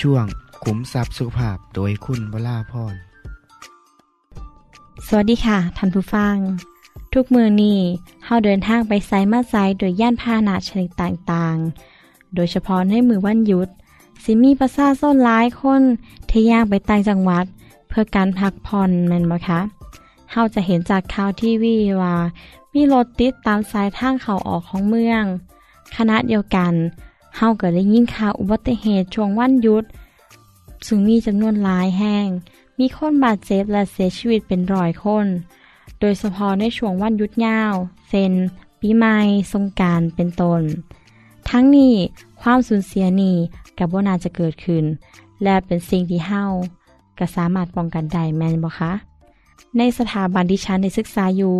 ช่วงขุมทรัพย์สุขภาพโดยคุณวราพรสวัสดีค่ะท่านผู้ฟัง ทุกมือนี้เฮาเดินทางไปไซมาไซโดยย่านพาหนะชนิดต่างๆ โดยเฉพาะในมือวันหยุดสิมีประชาชนหลายคนที่ย่างไปต่างจังหวัด เพื่อการพักผ่อนแม่นบ่คะเฮาจะเห็นจากข่าวทีวีว่า มีรถติดตามสายทางเข้าออกของเมืองขณะเดียวกัน เฮาก็ได้ยินข่าวอุบัติเหตุช่วงวันหยุด ซึ่งมีจำนวนหลายแห่ง มีคนบาดเจ็บและเสียชีวิตเป็นร้อยคน โดยเฉพาะในช่วงวันหยุดยาวเซนปีใหม่สงการเป็นต้น ทั้งนี้ความสูญเสียนี้กับว่านาจะเกิดขึ้น และเป็นสิ่งที่เฮาก็สามารถป้องกันได้แม่นบ่คะในสถาบันที่ฉันได้ศึกษาอยู่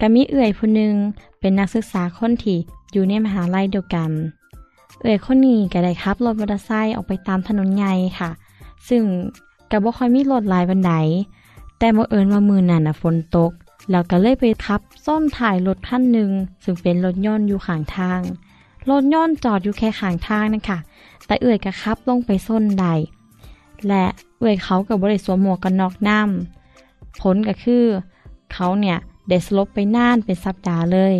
ก็มีเอื่อยผู้หนึ่งเป็นนักศึกษาคนที่อยู่ในมหาลัยเดียวกัน เอื่อยคนนี้ก็ได้ขับรถมอเตอร์ไซค์ออกไปตามถนนใหญ่ค่ะ ซึ่งก็บ่ค่อยมีรถหลายบันไดแต่บังเอิญว่ามือนั่นนะฝนตก แล้วก็เลยไปขับซ่อมถ่ายรถคันหนึ่งซึ่งเป็นรถยนต์อยู่ข้างทาง รถยนต์จอดอยู่แค่ข้างทางนั่นค่ะแต่เอื่อยก็ขับลงไปส้นใด และเอื่อยเขากับบริสวมหมวกกันน็อกน้ำผลก็คือ เขาเนี่ยได้สลบไปน่านเป็นสัปดาห์เลย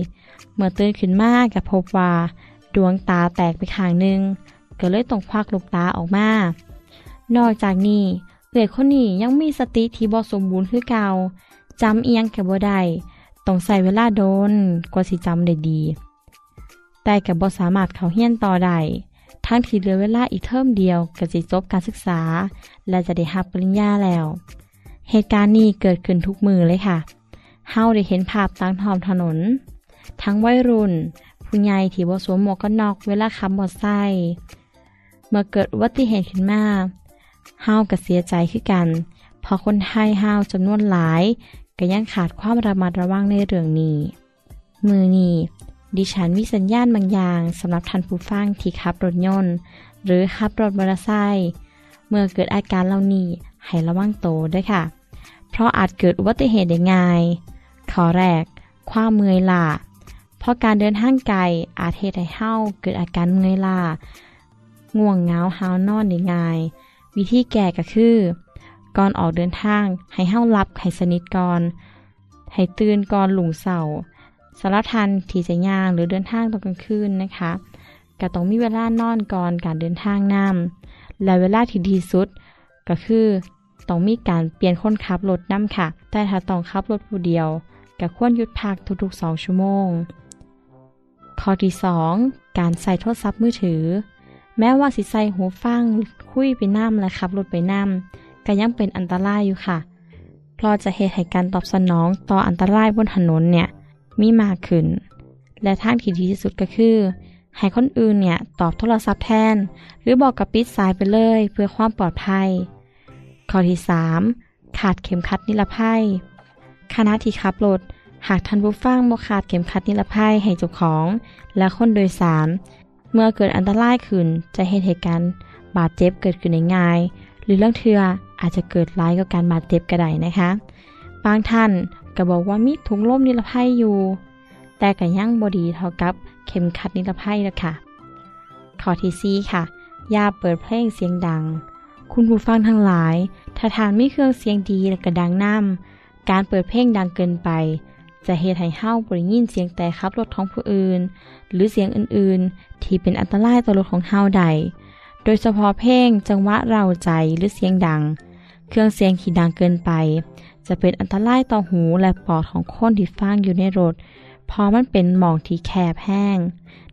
เมื่อตื่นขึ้นมาก็พบว่า ดวงตาแตกไปข้างหนึ่งก็เลยต้องควักลูกตาออกมา นอกจากนี้เอื่อยคนนี้ยังมีสติที่บ่สมบูรณ์คือเก่าจำเอียงแกบ่ได้ต้องใส่เวลาโดนกว่าสิจำได้ดี แต่กับบ่สามารถเขาเฮียนต่อได้ทั้งที่เหลือเวลาอีกเทอมเดียวก็สิจบการศึกษา และจะได้รับปริญญาแล้ว เหตุการณ์นี้เกิดขึ้นทุกมือเลยค่ะเฮาได้เห็นภาพตามท้องถนน ทั้งวัยรุ่น ผู้ใหญ่ที่บ่สวมหมวกกันน็อกเวลาขับมอเตอร์ไซค์เมื่อเกิดอุบัติเหตุขึ้นมาเฮาก็เสียใจคือกันเพราะคนไทยเฮาจำนวนหลายก็ยังขาดความระมัดระวังในเรื่องนี้ มือนี้ดิฉันมีสัญญาณบางอย่างสำหรับท่านผู้ฟังที่ขับรถยนต์ หรือขับรถมอเตอร์ไซค์เมื่อเกิดอาการเหล่านี้ให้ระวังโตด้วยค่ะ เพราะอาจเกิดอุบัติเหตุได้ง่าย ข้อแรก ความเมื่อยล้า เพราะการเดินทางไกลอาจเหตุให้เฮาเกิดอาการเมื่อยล้าง่วงเงาหาวนอนได้ง่าย วิธีแก้ก็คือ ก่อนออกเดินทางให้เฮาหลับให้สนิทก่อนให้ตื่นก่อนหลุงเสาสารทันที่จะย่างหรือเดินทางตอนกลางคืนนะคะก็ต้องมีเวลานอนก่อนการเดินทางนำและเวลาที่ดีสุด ก็คือต้องมีการเปลี่ยนคนขับรถน้ำค่ะ แต่ถ้าต้องขับรถผู้เดียวก็ควรหยุดพักทุกๆ 2 ชั่วโมง ข้อที่ 2 การใส่โทรศัพท์มือถือ แม้ว่าสิใส่หูฟังคุยไปน้ำและขับรถไปน้ำก็ยังเป็นอันตรายอยู่ค่ะ เพราะจะเหตุให้การตอบสนองต่ออันตรายบนถนนเนี่ยมีมากขึ้น และทางที่ดีที่สุดก็คือ ให้คนอื่นเนี่ยตอบโทรศัพท์แทน หรือบอกกับปิดสายไปเลยเพื่อความปลอดภัย ข้อที่ 3 ขาดเข็มขัดนิรภัยขณะที่ขับรถ หากท่านผู้ฟังบ่ขาดเข็มขัดนิรภัยให้เจ้าของ และคนโดยสาร เมื่อเกิดอันตรายขึ้นจะเห็นเหตุการณ์บาดเจ็บเกิดขึ้นง่าย หรือเรื่องเทืออาจจะเกิดร้ายกับการบาดเจ็บก็ไดนะคะ บางท่านก็บอกว่ามีถุงลมนิรภัยอยู่ แต่ก็ยังบอดีเท่ากับเข็มขัดนิรภัยแล้วค่ะข้อที่ซีค่ะอย่าเปิดเพลงเสียงดัง คุณผู้ฟังทั้งหลาย ถ้าทานไม่เครื่องเสียงดีและก็ดังน้ำการเปิดเพลงดังเกินไป จะเฮ็ดให้เฮาบ่ได้ยินเสียงแต่ขับรถของผู้อื่น หรือเสียงอื่นๆ ที่เป็นอันตรายต่อรถของเฮาใด โดยเฉพาะเพลงจังหวะเราใจหรือเสียงดัง เครื่องเสียงที่ดังเกินไป จะเป็นอันตรายต่อหูและปอดของคนที่ฟังอยู่ในรถเพราะมันเป็นหมองที่แคบแห้ง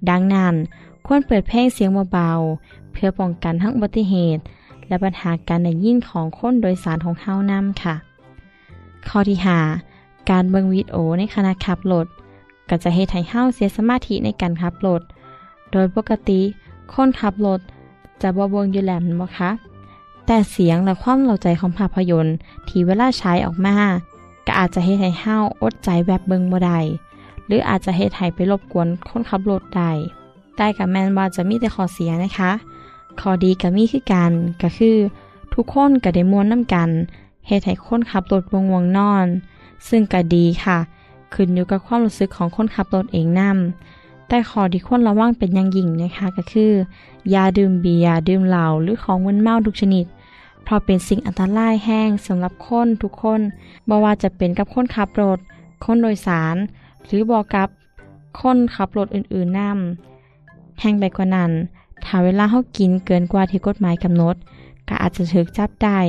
ดังนั้นควรเปิดเพลงเสียงเบาๆ เพื่อป้องกันทั้งอุบัติเหตุ และปัญหาการได้ยินของคนโดยสารของเฮานำค่ะ ข้อที่หา การเบิ่งวิดีโอในขณะขับรถก็จะเฮ็ดให้เฮาเสียสมาธิในการขับรถ โดยปกติคนขับรถจะบ่เบิ่งอยู่แล้วแม่นบ่คะ แต่เสียงและความเล่าใจของภาพยนตร์ที่เวลาใช้ออกมา ก็อาจจะเฮ็ดให้เฮาอดใจแบบเบิ่งบ่ได้หรืออาจจะเฮ็ดให้ไปรบกวนคนขับรถได้แต่กับแมนว่าจะมีแต่ข้อเสียนะคะ ข้อดีก็มีคือกันก็คือ ทุกคนก็ได้มวนน้ำกันเฮ็ดให้คนขับรถวงวงนอน ซึ่งก็ดีค่ะ ขึ้นอยู่กับความรู้สึกของคนขับรถเองนํแต่ข้อที่ควรระวังเป็นอย่างยิ่งนะคะก็คืออย่าดื่มเบียร์ดื่มเหล้าหรือของมึนเมาทุกชนิด เพราะเป็นสิ่งอันตรายแห้งสำหรับคนทุกคนบ่ว่าจะเป็นกับคนขับรถ คนโดยสาร หรือบอกกับคนขับรถอื่นๆนํแห้งไปกว่านั้นถ้าเวลาเขากินเกินกว่าที่กฎหมายกำหนด ก็อาจจะถูกจับได้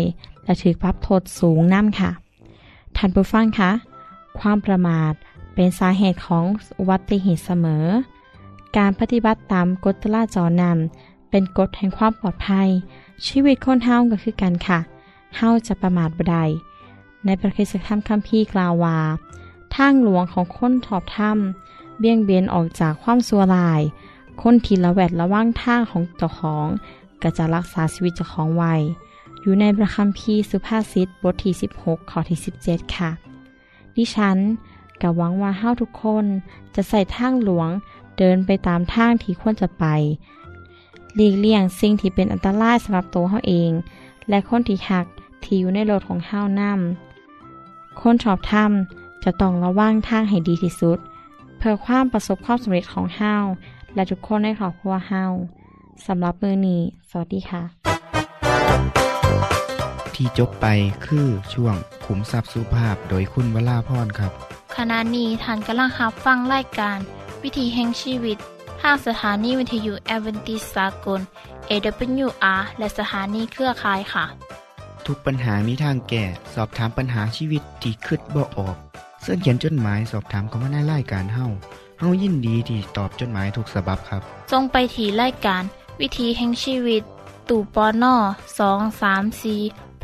และถูกปรับโทษสูงน้ำค่ะ ท่านผู้ฟังคะ ความประมาทเป็นสาเหตุของอุบัติเหตุเสมอ การปฏิบัติตามกฎจราจรนำเป็นกฎแห่งความปลอดภัย ชีวิตคนเฮาก็คือกันค่ะ เฮาจะประมาทบ่ได้ในประคิสธรรมคัมภีร์กล่าวว่าทางหลวงของคนถอบถ้ำเบี่ยงเบนออกจากความสัวลาย คนที่ละแวดระว่างทางของเจ้าของ ก็จะรักษาชีวิตเจ้าของไว้ อยู่ในประคัมภีร์สุภาษิตบทที่ 16 ข้อที่ 17 ค่ะ ดิฉันกับหวังว่าเฮาทุกคนจะใส่ทางหลวงเดินไปตามทางที่ควรจะไปหลีกเลี่ยงสิ่งที่เป็นอันตรายสำหรับตัวเฮาเอง และคนที่หักที่อยู่ในรถของเฮานำคนชอบทำจะต้องระวังทางให้ดีที่สุด เพื่อความประสบความสำเร็จของเฮาและทุกคนในครอบครัวเฮาสำหรับมือนี้ สวัสดีค่ะ ที่จบไปคือช่วงขุมทรัพย์สุภาพโดยคุณวราพรครับ ขณะนี้ท่านกำลังรับฟังรายการ วิถีแห่งชีวิตทางสถานีวิทยุแอเวนติสากล AWR และสถานีเครือข่ายค่ะ ทุกปัญหามีทางแก้สอบถามปัญหาชีวิตที่คิดบ่ออก เสื้อเขียนจดหมายสอบถามเขามาในรายการเฮาเฮายินดีที่ตอบจดหมายถูกสาบบครับทรงไปถีรายการ วิถีแห่งชีวิตตู่ปอน่อสองสามสี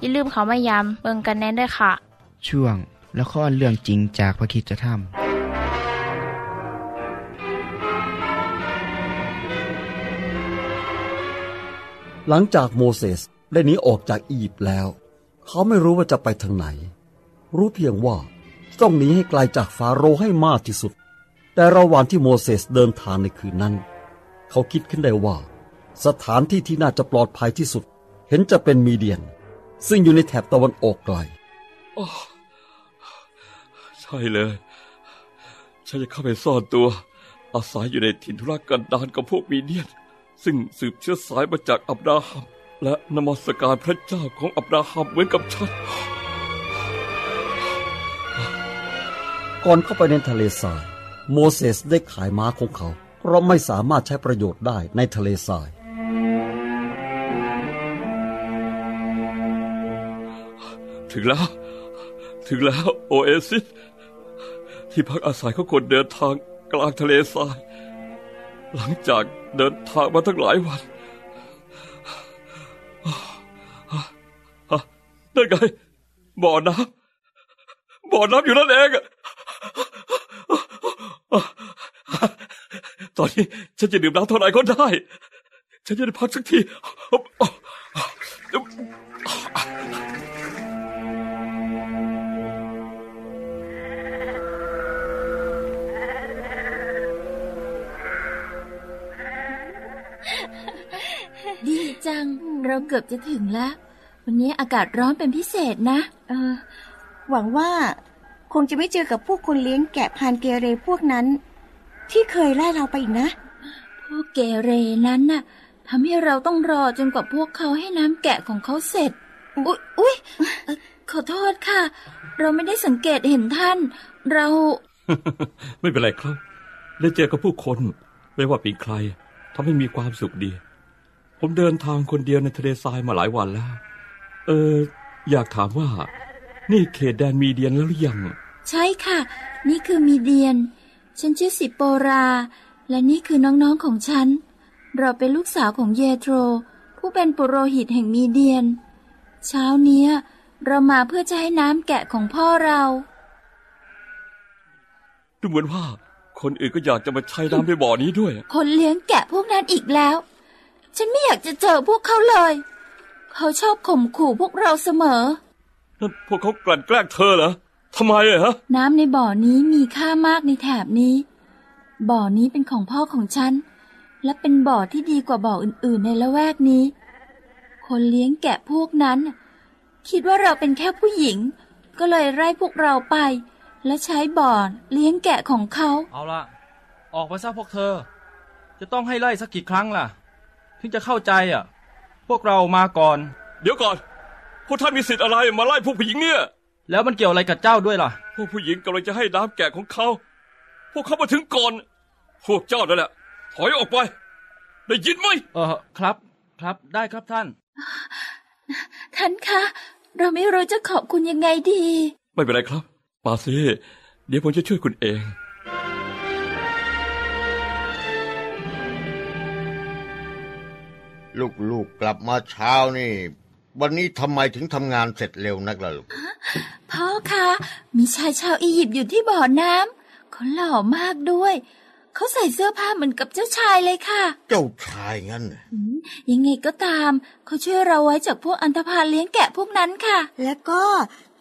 อย่าลืมเขามายามเบิงกันแน่นด้วยค่ะ ช่วงละครเรื่องจริงจากพระคิดจะทำหลังจากโมเสสได้หนีออกจากอียิปต์แล้ว เขาไม่รู้ว่าจะไปทางไหน รู้เพียงว่าต้องหนีให้ไกลจากฟาโรห์ให้มากที่สุด แต่ระหว่างที่โมเสสเดินทางในคืนนั้น เขาคิดขึ้นได้ว่า สถานที่ที่น่าจะปลอดภัยที่สุด เห็นจะเป็นมีเดียน ซึ่งอยู่ในแถบตะวันออกไกลใช่เลย ฉันจะเข้าไปซ่อนตัว อาศัยอยู่ในถิ่นทุรกันดารกับพวกมีเดียน ซึ่งสืบเชื้อสายมาจากอับราฮัม และนมัสการพระเจ้าของอับราฮัมเหมือนกับฉัน ก่อนเข้าไปในทะเลทราย โมเสสได้ขายม้าของเขา เพราะไม่สามารถใช้ประโยชน์ได้ในทะเลทราย ถึงแล้ว ถึงแล้วโอเอซิส ที่พักอาศัยของคนเดินทางกลางทะเลทราย หลังจากเดินทางมาทั้งหลายวันนั่นไงบ่อน้ำบ่อน้ำอยู่นั่นเองตอนนี้ฉันจะดื่มน้ำเท่าไหร่ก็ได้ ฉันจะได้พักสักที จัง เราเกือบจะถึงแล้ว วันนี้อากาศร้อนเป็นพิเศษนะ เออ หวังว่าคงจะไม่เจอกับพวกคนเลี้ยงแกะพานเกเรพวกนั้น ที่เคยไล่เราไปอีกนะ พวกเกเรนั้นน่ะทำให้เราต้องรอจนกว่าพวกเขาให้น้ำแกะของเขาเสร็จ อุ๊ยอุ๊ยเอ่อขอโทษค่ะ เราไม่ได้สังเกตเห็นท่าน เรา ไม่เป็นไรครับ ได้เจอกับผู้คน ไม่ว่าเป็นใครทำให้มีความสุขดี ผมเดินทางคนเดียวในทะเลทรายมาหลายวันแล้ว เออ อยากถามว่า นี่เขตแดนมีเดียนแล้วหรือยัง ใช่ค่ะ นี่คือมีเดียน ฉันชื่อสิโปรา และนี่คือน้องๆของฉัน เราเป็นลูกสาวของเยโทรผู้เป็นปุโรหิตแห่งมีเดียน เช้าเนี้ย เรามาเพื่อจะให้น้ำแกะของพ่อเรา ดูเหมือนว่า คนอื่นก็อยากจะมาใช้น้ำในบ่อนี้ด้วย คนเลี้ยงแกะพวกนั้นอีกแล้ว ฉันไม่อยากจะเจอพวกเขาเลย เขาชอบข่มขู่พวกเราเสมอ นั่นพวกเขากลั่นแกล้งเธอเหรอทำไมอะฮะ น้ำในบ่อนี้มีค่ามากในแถบนี้ บ่อนี้เป็นของพ่อของฉัน และเป็นบ่อที่ดีกว่าบ่ออื่นๆ ในละแวกนี้ คนเลี้ยงแกะพวกนั้น คิดว่าเราเป็นแค่ผู้หญิง ก็เลยไล่พวกเราไป และใช้บ่อเลี้ยงแกะของเขา เอาละออกไปซะพวกเธอ จะต้องให้ไล่สักกี่ครั้งล่ะ ถึงจะเข้าใจอะ พวกเรามาก่อน เดี๋ยวก่อน พวกท่านมีสิทธิ์อะไรมาไล่พวกผู้หญิงเนี่ย แล้วมันเกี่ยวอะไรกับเจ้าด้วยล่ะ พวกผู้หญิงกำลังจะให้น้ำแกะของเขา พวกเขามาถึงก่อน พวกเจ้านั่นแหละ ถอยออกไป ได้ยินไหม เออครับ ครับได้ครับท่าน ท่านคะ เราไม่รู้จะขอบคุณยังไงดี ไม่เป็นไรครับ มาสิเดี๋ยวผมจะช่วยคุณเอง ลูกๆกลับมาเช้านี่ วันนี้ทำไมถึงทำงานเสร็จเร็วนักล่ะลูกพ่อคะมีชายชาวอียิปต์อยู่ที่บ่อน้ำเขาหล่อมากด้วย เขาใส่เสื้อผ้าเหมือนกับเจ้าชายเลยค่ะ เจ้าชายงั้นน่ะอืมยังไงก็ตาม เขาช่วยเราไว้จากพวกอันธพาลเลี้ยงแกะพวกนั้นค่ะ แล้วก็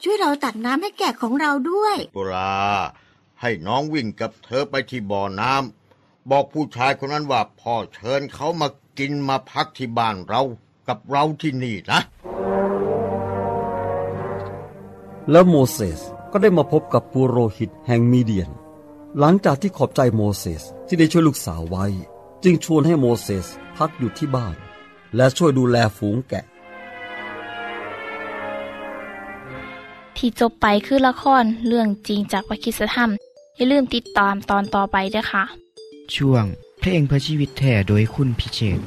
ช่วยเราตักน้ำให้แกะของเราด้วยปุราให้น้องวิ่งกับเธอไปที่บ่อน้ำบอกผู้ชายคนนั้นว่าพ่อเชิญเขามา กินมาพักที่บ้านเรากับเราที่นี่นะ แล้วโมเสสก็ได้มาพบกับปุโรหิตแห่งมีเดียน หลังจากที่ขอบใจโมเสสที่ได้ช่วยลูกสาวไว้ จึงชวนให้โมเสสพักอยู่ที่บ้าน และช่วยดูแลฝูงแกะ ที่จบไปคือละครเรื่องจริงจากวิคิสธรรม อย่าลืมติดตามตอนต่อไปด้วยค่ะ ช่วง เพลงเพื่อชีวิตแท่โดยคุณพิเชษ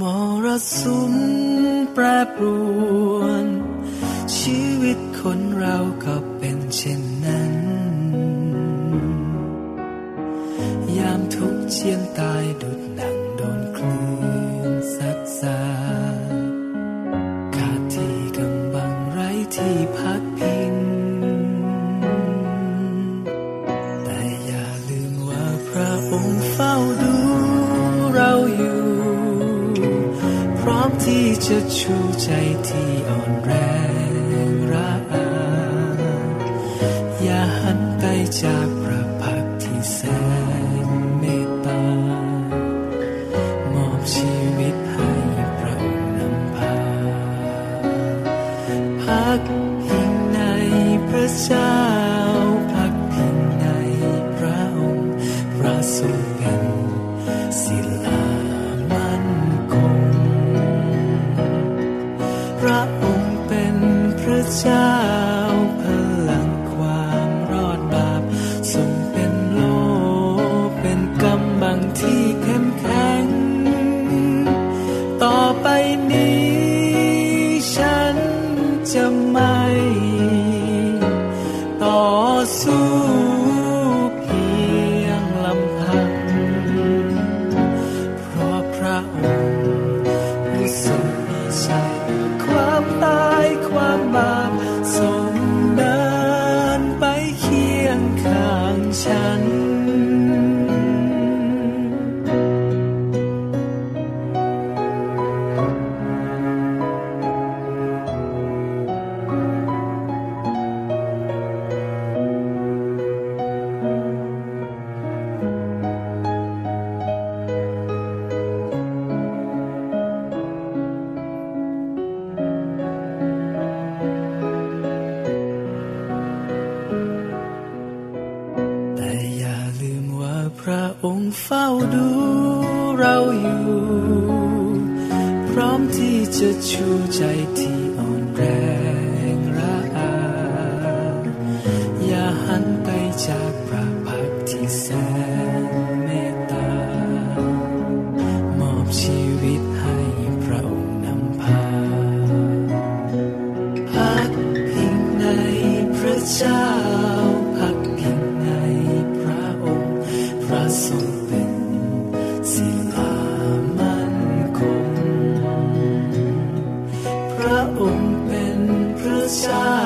มรสุมแปรปรวน ชีวิตคนเราก็เป็นเช่นนั้น ยามทุกเชียนตายดุด จะชูใจที่อ่อนแรง พ ชูใจที่ พ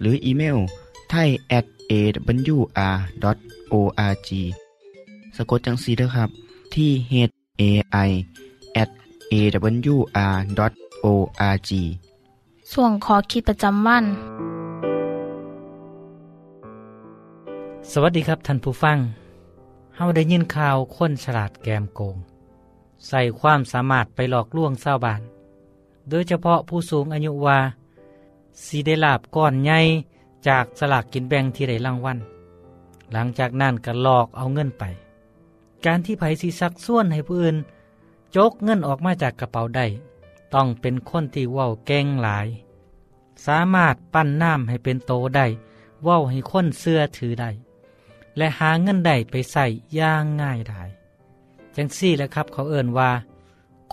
หรืออีเมลไทย at awr.org สะกดจังสีนะครับที่ h a i at awr.org ส่วนขอคิดประจำวัน สวัสดีครับท่านผู้ฟังเฮาได้ยินข่าวคนฉลาดแกมโกง ใส่ความสามารถไปหลอกลวงชาวบ้าน โดยเฉพาะผู้สูงอายุว่า สีได้ลาบก้อนใหญ่จากสลากกินแบ่งที่ได้รางวัลหลังจากนั้นก็หลอกเอาเงินไป การที่ไผสิซักส่วนให้ผู้อื่นจกเงินออกมาจากกระเป๋าได้ ต้องเป็นคนที่เว้าเก่งหลาย สามารถปั้นน้ำให้เป็นโตได้เว้าให้คนเสื้อถือได้ และหาเงินได้ไปใส่ย่างง่ายได้จังซี่แหละครับเขาเอ่นว่า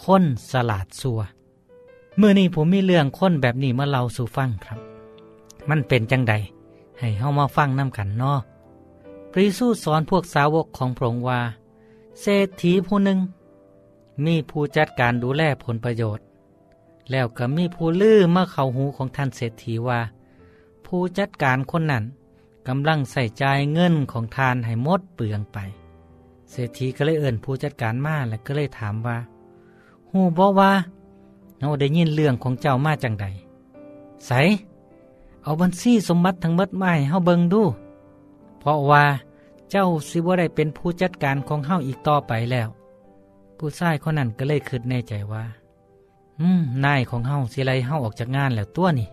คนสลาดสัว เมื่อนี้ผมมีเรื่องค้นแบบนี้มาเล่าสู่ฟังครับ มันเป็นจังใด ให้เฮามาฟังน้ำกันนาะพระเยซูสอนพวกสาวกของพระองค์ว่า เศรษฐีผู้หนึ่ง มีผู้จัดการดูแลผลประโยชน์ แล้วก็มีผู้ลือมาเข้าหูของท่านเศรษฐีว่า ผู้จัดการคนนั้นกำลังใส่ใจเงินของทานให้หมดเปลืองไป เศรษฐีก็เลยเอิ่นผู้จัดการมาและก็เลยถามว่า หูบอกว่า เราได้ยินเรื่องของเจ้ามาจังใดใสเอาบัญชีสมบัติทั้งหมดมาให้เฮาเบิงดู เพราะว่าเจ้าสิบ่ได้เป็นผู้จัดการของเฮาอีกต่อไปแล้ว ผู้ชายคนนั้นก็เลยคิดในใจว่า อืมนายของเฮาสิไล่เฮาออกจากงานแล้วตัวนี่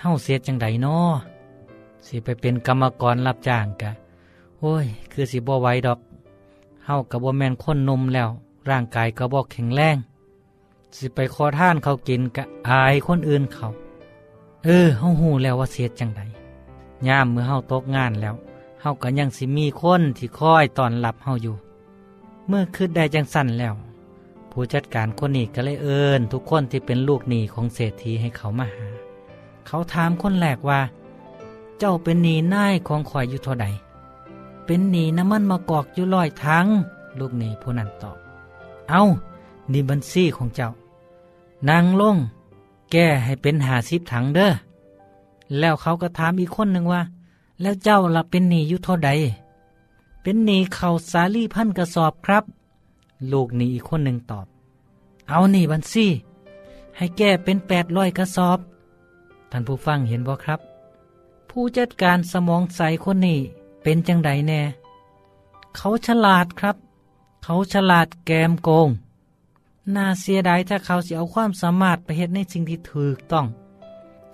เฮาเสียจังใดนาะสิไปเป็นกรรมกรรับจ้างกะโอ้ย คือสิบ่ไหวดอกเฮากับบ่แมนคนนมแล้ว ร่างกายก็บ่แข็งแรง สิไปขอท่านเขากินกะอายคนอื่นเขา เออเฮาหูแล้วว่าเสียจังใดยามเมื่อเฮาตกงานแล้วเฮาก็ยังสิมีคนที่คอยตอนรับเฮาอยู่ เมื่อคืดได้จังสั่นแล้ว ผู้จัดการคนนี้ก็เลยเอิญทุกคนที่เป็นลูกหนี้ของเศรษฐีให้เขามาหา เขาถามคนแรกว่า เจ้าเป็นหนี้นายของข่อยอยู่เท่าใดเป็นหนี้น้ำมันมากอกอยู่ลอยทั้งลูกหนี้ผู้นั้นตอบเอานี่บัญชีของเจ้า นางลง แก้ให้เป็นหาสิบถังเด้อ แล้วเขาก็ถามอีกคนหนึ่งว่า แล้วเจ้าล่ะเป็นหนีอยู่เท่าใด เป็นหนีเขาสาลี่พันกระสอบครับ ลูกหนีอีกคนหนึ่งตอบ เอาหนีบัญชีให้แก้เป็นแปดร้อยกระสอบ ท่านผู้ฟังเห็นบ่ครับ ผู้จัดการสมองใสคนนี้เป็นจังใดแน่ เขาฉลาดครับ เขาฉลาดแกมโกง น่าเสียดายถ้าเขาสิเอาความสามารถไปเฮ็ดในสิ่งที่ถูกต้อง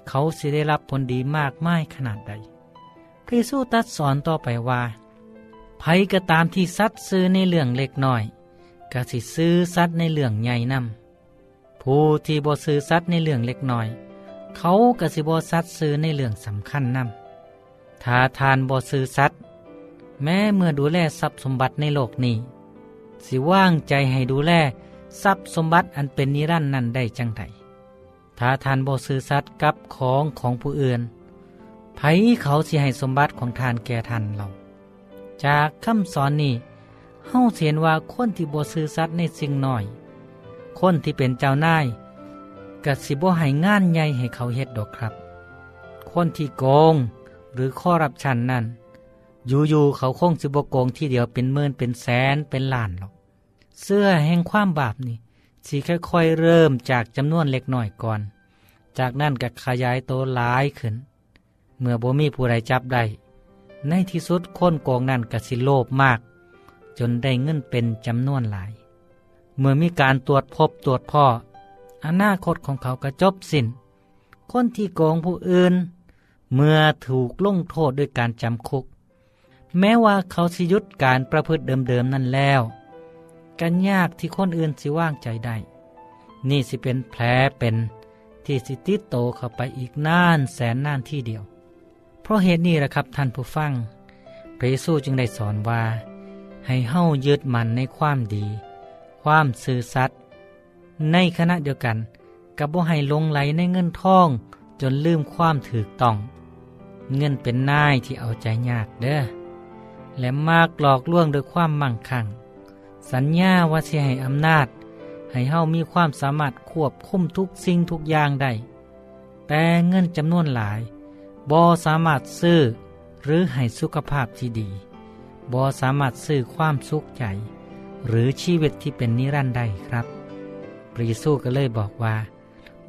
เขาสิได้รับผลดีมากมายขนาดใดพระเยซูตรัดสอนต่อไปว่าไผก็ตามที่ซัดซื้อในเรื่องเล็กน้อยก็สิซื้อซัดในเรื่องใหญ่นำผู้ที่บ่ซื้อซัดในเรื่องเล็กน้อย เขาก็สิบ่ซัดซื้อในเรื่องสำคัญนำถ้าทานบ่ซื้อซัดแม้เมื่อดูแลทรัพย์สมบัติในโลกนี้ สิว่างใจให้ดูแล ทรัพย์สมบัติอันเป็นนิรันดร์นั้นได้จังไดถ้าทานบ่ซื้อสัตย์กับของของผู้อื่นไผเขาสิให้สมบัติของทานแก่ทานเรา จากคำสอนนี้เฮาเห็นว่าคนที่บ่ซื้อสัตย์ในสิ่งน้อย คนที่เป็นเจ้านายกัสิบ่ให้งานใหญ่ให้เขาเฮ็ดดอกครับ คนที่โกงหรือข้อรับชันนั่นอยู่ๆเขาคงสิบ่โกงที่เดียวเป็นหมื่นเป็นแสนเป็นล้านหรอก เสื้อแห่งความบาปนี่สิค่อยๆเริ่มจากจำนวนเล็กหน้อยก่อน จากนั้นก็ขยายโตหลายขึ้น เมื่อบ่มีผู้ใดจับได้ ในที่สุดคนโกงนั่นก็สิโลภมาก จนได้เงินเป็นจำนวนหลาย เมื่อมีการตรวจพบตรวจพ่อ อนาคตของเขาก็จบสิน้น คนที่โกงผู้อื่น เมื่อถูกลงโทษด้วยการจำคุก แม้ว่าเขาสิยุดการประพฤติเดิมๆนั่นแล้ว กันยากที่คนอื่นสิว่างใจได้ นี่สิเป็นแผลเป็นที่สิติดโตเข้าไปอีกน่านแสนน่านที่เดียว เพราะเหตุนี้แหละครับท่านผู้ฟัง พระเยซูจึงได้สอนว่า ให้เฮ้ายึดมันในความดี ความซื่อสัตย์ในขณะเดียวกันกับบ่ให้ลงไหลในเงินทอง จนลืมความถือต้อง เงินเป็นนายที่เอาใจยากเด้อและมากหลอกลวงโดยความมั่งคั่ง สัญญาว่าสิให้อำนาจ ให้เฮามีความสามารถควบคุมทุกสิ่งทุกอย่างได้ แต่เงินจำนวนหลายบ่สามารถซื้อ หรือให้สุขภาพที่ดีบ่สามารถซื้อความสุขใจ หรือชีวิตที่เป็นนิรันดร์ได้ครับพระเยซูก็เลยบอกว่า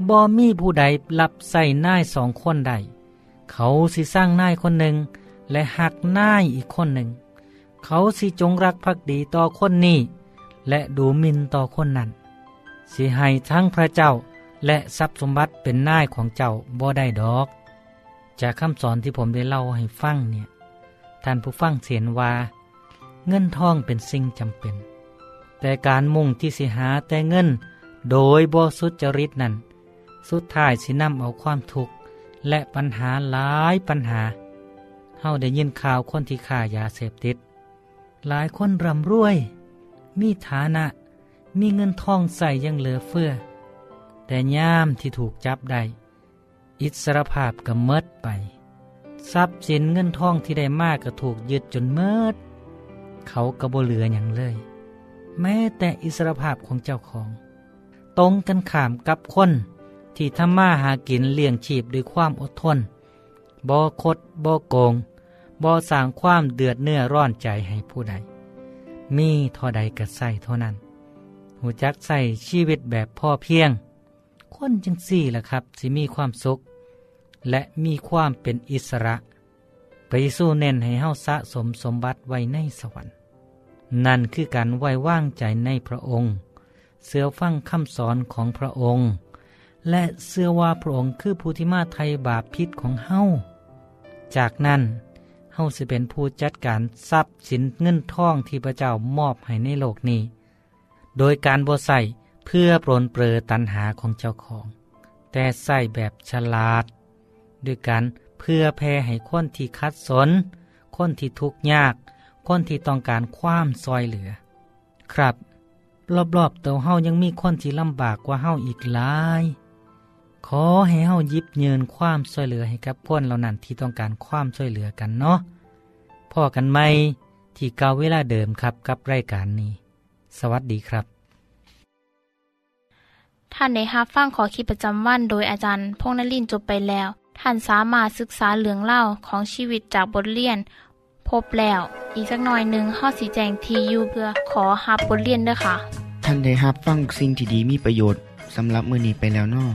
บ่มีผู้ใดรับใส่นายสองคนใด เขาสิสร้างนายคนหนึ่ง และหักนายอีกคนหนึ่ง เขาสิจงรักภักดีต่อคนนี้ และดูมินต่อคนนั้น สิให้ทั้งพระเจ้าและทรัพย์สมบัติเป็นนายของเจ้าบ่ได้ดอก จากคำสอนที่ผมได้เล่าให้ฟังเนี่ย ท่านผู้ฟังเห็นว่า เงินทองเป็นสิ่งจำเป็น แต่การมุ่งที่สิหาแต่เงิน โดยบ่สุจริตนั้น สุดท้ายสินำเอาความทุกข์และปัญหาหลายปัญหาเฮาได้ยินข่าวคนที่ฆ่ายาเสพติด หลายคนร่ำรวย มีฐานะ มีเงินทองใส่ยังเหลือเฟือ แต่ย่ามที่ถูกจับได้ อิสรภาพก็เมิดไป ทรัพย์สินเงินทองที่ได้มากก็ถูกยึดจนเมิด เขาก็บ่เหลืออย่างเลย แม้แต่อิสรภาพของเจ้าของ ตรงกันข้ามกับคนที่ทำมาหากินเลี้ยงชีพด้วยความอดทนบ่คดบ่โกง บ่สร้างความเดือดเนื้อร้อนใจให้ผู้ใด มีเท่าใดก็ใส่เท่านั้น หูจักใส่ชีวิตแบบพ่อเพียง คนจังสี่ล่ะครับสิมีความสุข และมีความเป็นอิสระ ไปสู้เน้นให้เฮาสะสมสมบัติไว้ในสวรรค์ นั่นคือการไว้ว่างใจในพระองค์ เสือฟังคำสอนของพระองค์ และเสื้อว่าพระองค์คือผู้ที่มาไทยบาปพิษของเฮาจากนั้น เฮาสิเป็นผู้จัดการทรัพย์สินเงินทองที่พระเจ้ามอบให้ในโลกนี้ โดยการบ่ใส่เพื่อปรนเปรอตันหาของเจ้าของ แต่ใส่แบบฉลาด ด้วยการเพื่อแพ่ให้คนที่คัดสน คนที่ทุกข์ยาก คนที่ต้องการความซอยเหลือ ครับ รอบๆตัวเฮายังมีคนที่ลำบากกว่าเฮาอีกหลาย ขอให้เฮายิบเยินความช่วยเหลือให้กับคนเหล่านั้นที่ต้องการความช่วยเหลือกันเนาะพ่อกันไหมที่เก่าเวลาเดิมครับกับรายการนี้ สวัสดีครับ ท่านได้รับฟังขอคิดประจำวันโดยอาจารย์พงษ์นลินทร์จบไปแล้ว ท่านสามารถศึกษาเรื่องเล่าของชีวิตจากบทเรียน พบแล้ว อีกสักหน่อยหนึ่งข้อสีแจงทียูเพื่อขอฮับบทเรียนด้วยค่ะ ท่านได้รับฟังสิ่งที่ดีมีประโยชน์สำหรับมือนี้ไปแล้วนอ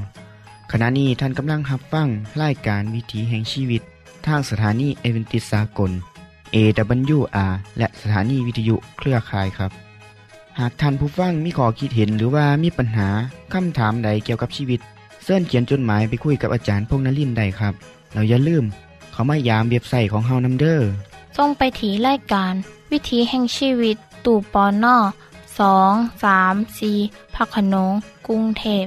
ขณะนี้ท่านกำลังรับฟังรายการวิถีแห่งชีวิต ทางสถานีเอเวนติสากล AWR และสถานีวิทยุเครือข่ายครับ หากท่านผู้ฟังมีข้อคิดเห็นหรือว่ามีปัญหาคำถามใดเกี่ยวกับชีวิตเสินเขียนจดหมายไปคุยกับอาจารย์พงนลินได้ครับ เราอย่าลืม เขามายามเบียบใส่ของเฮานัมเดอร์ส่งไปถีรายการ วิถีแห่งชีวิต ตู่ปอนนอสองสามสีพักขนงกรุงเทพ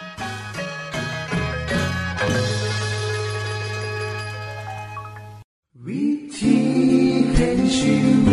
you.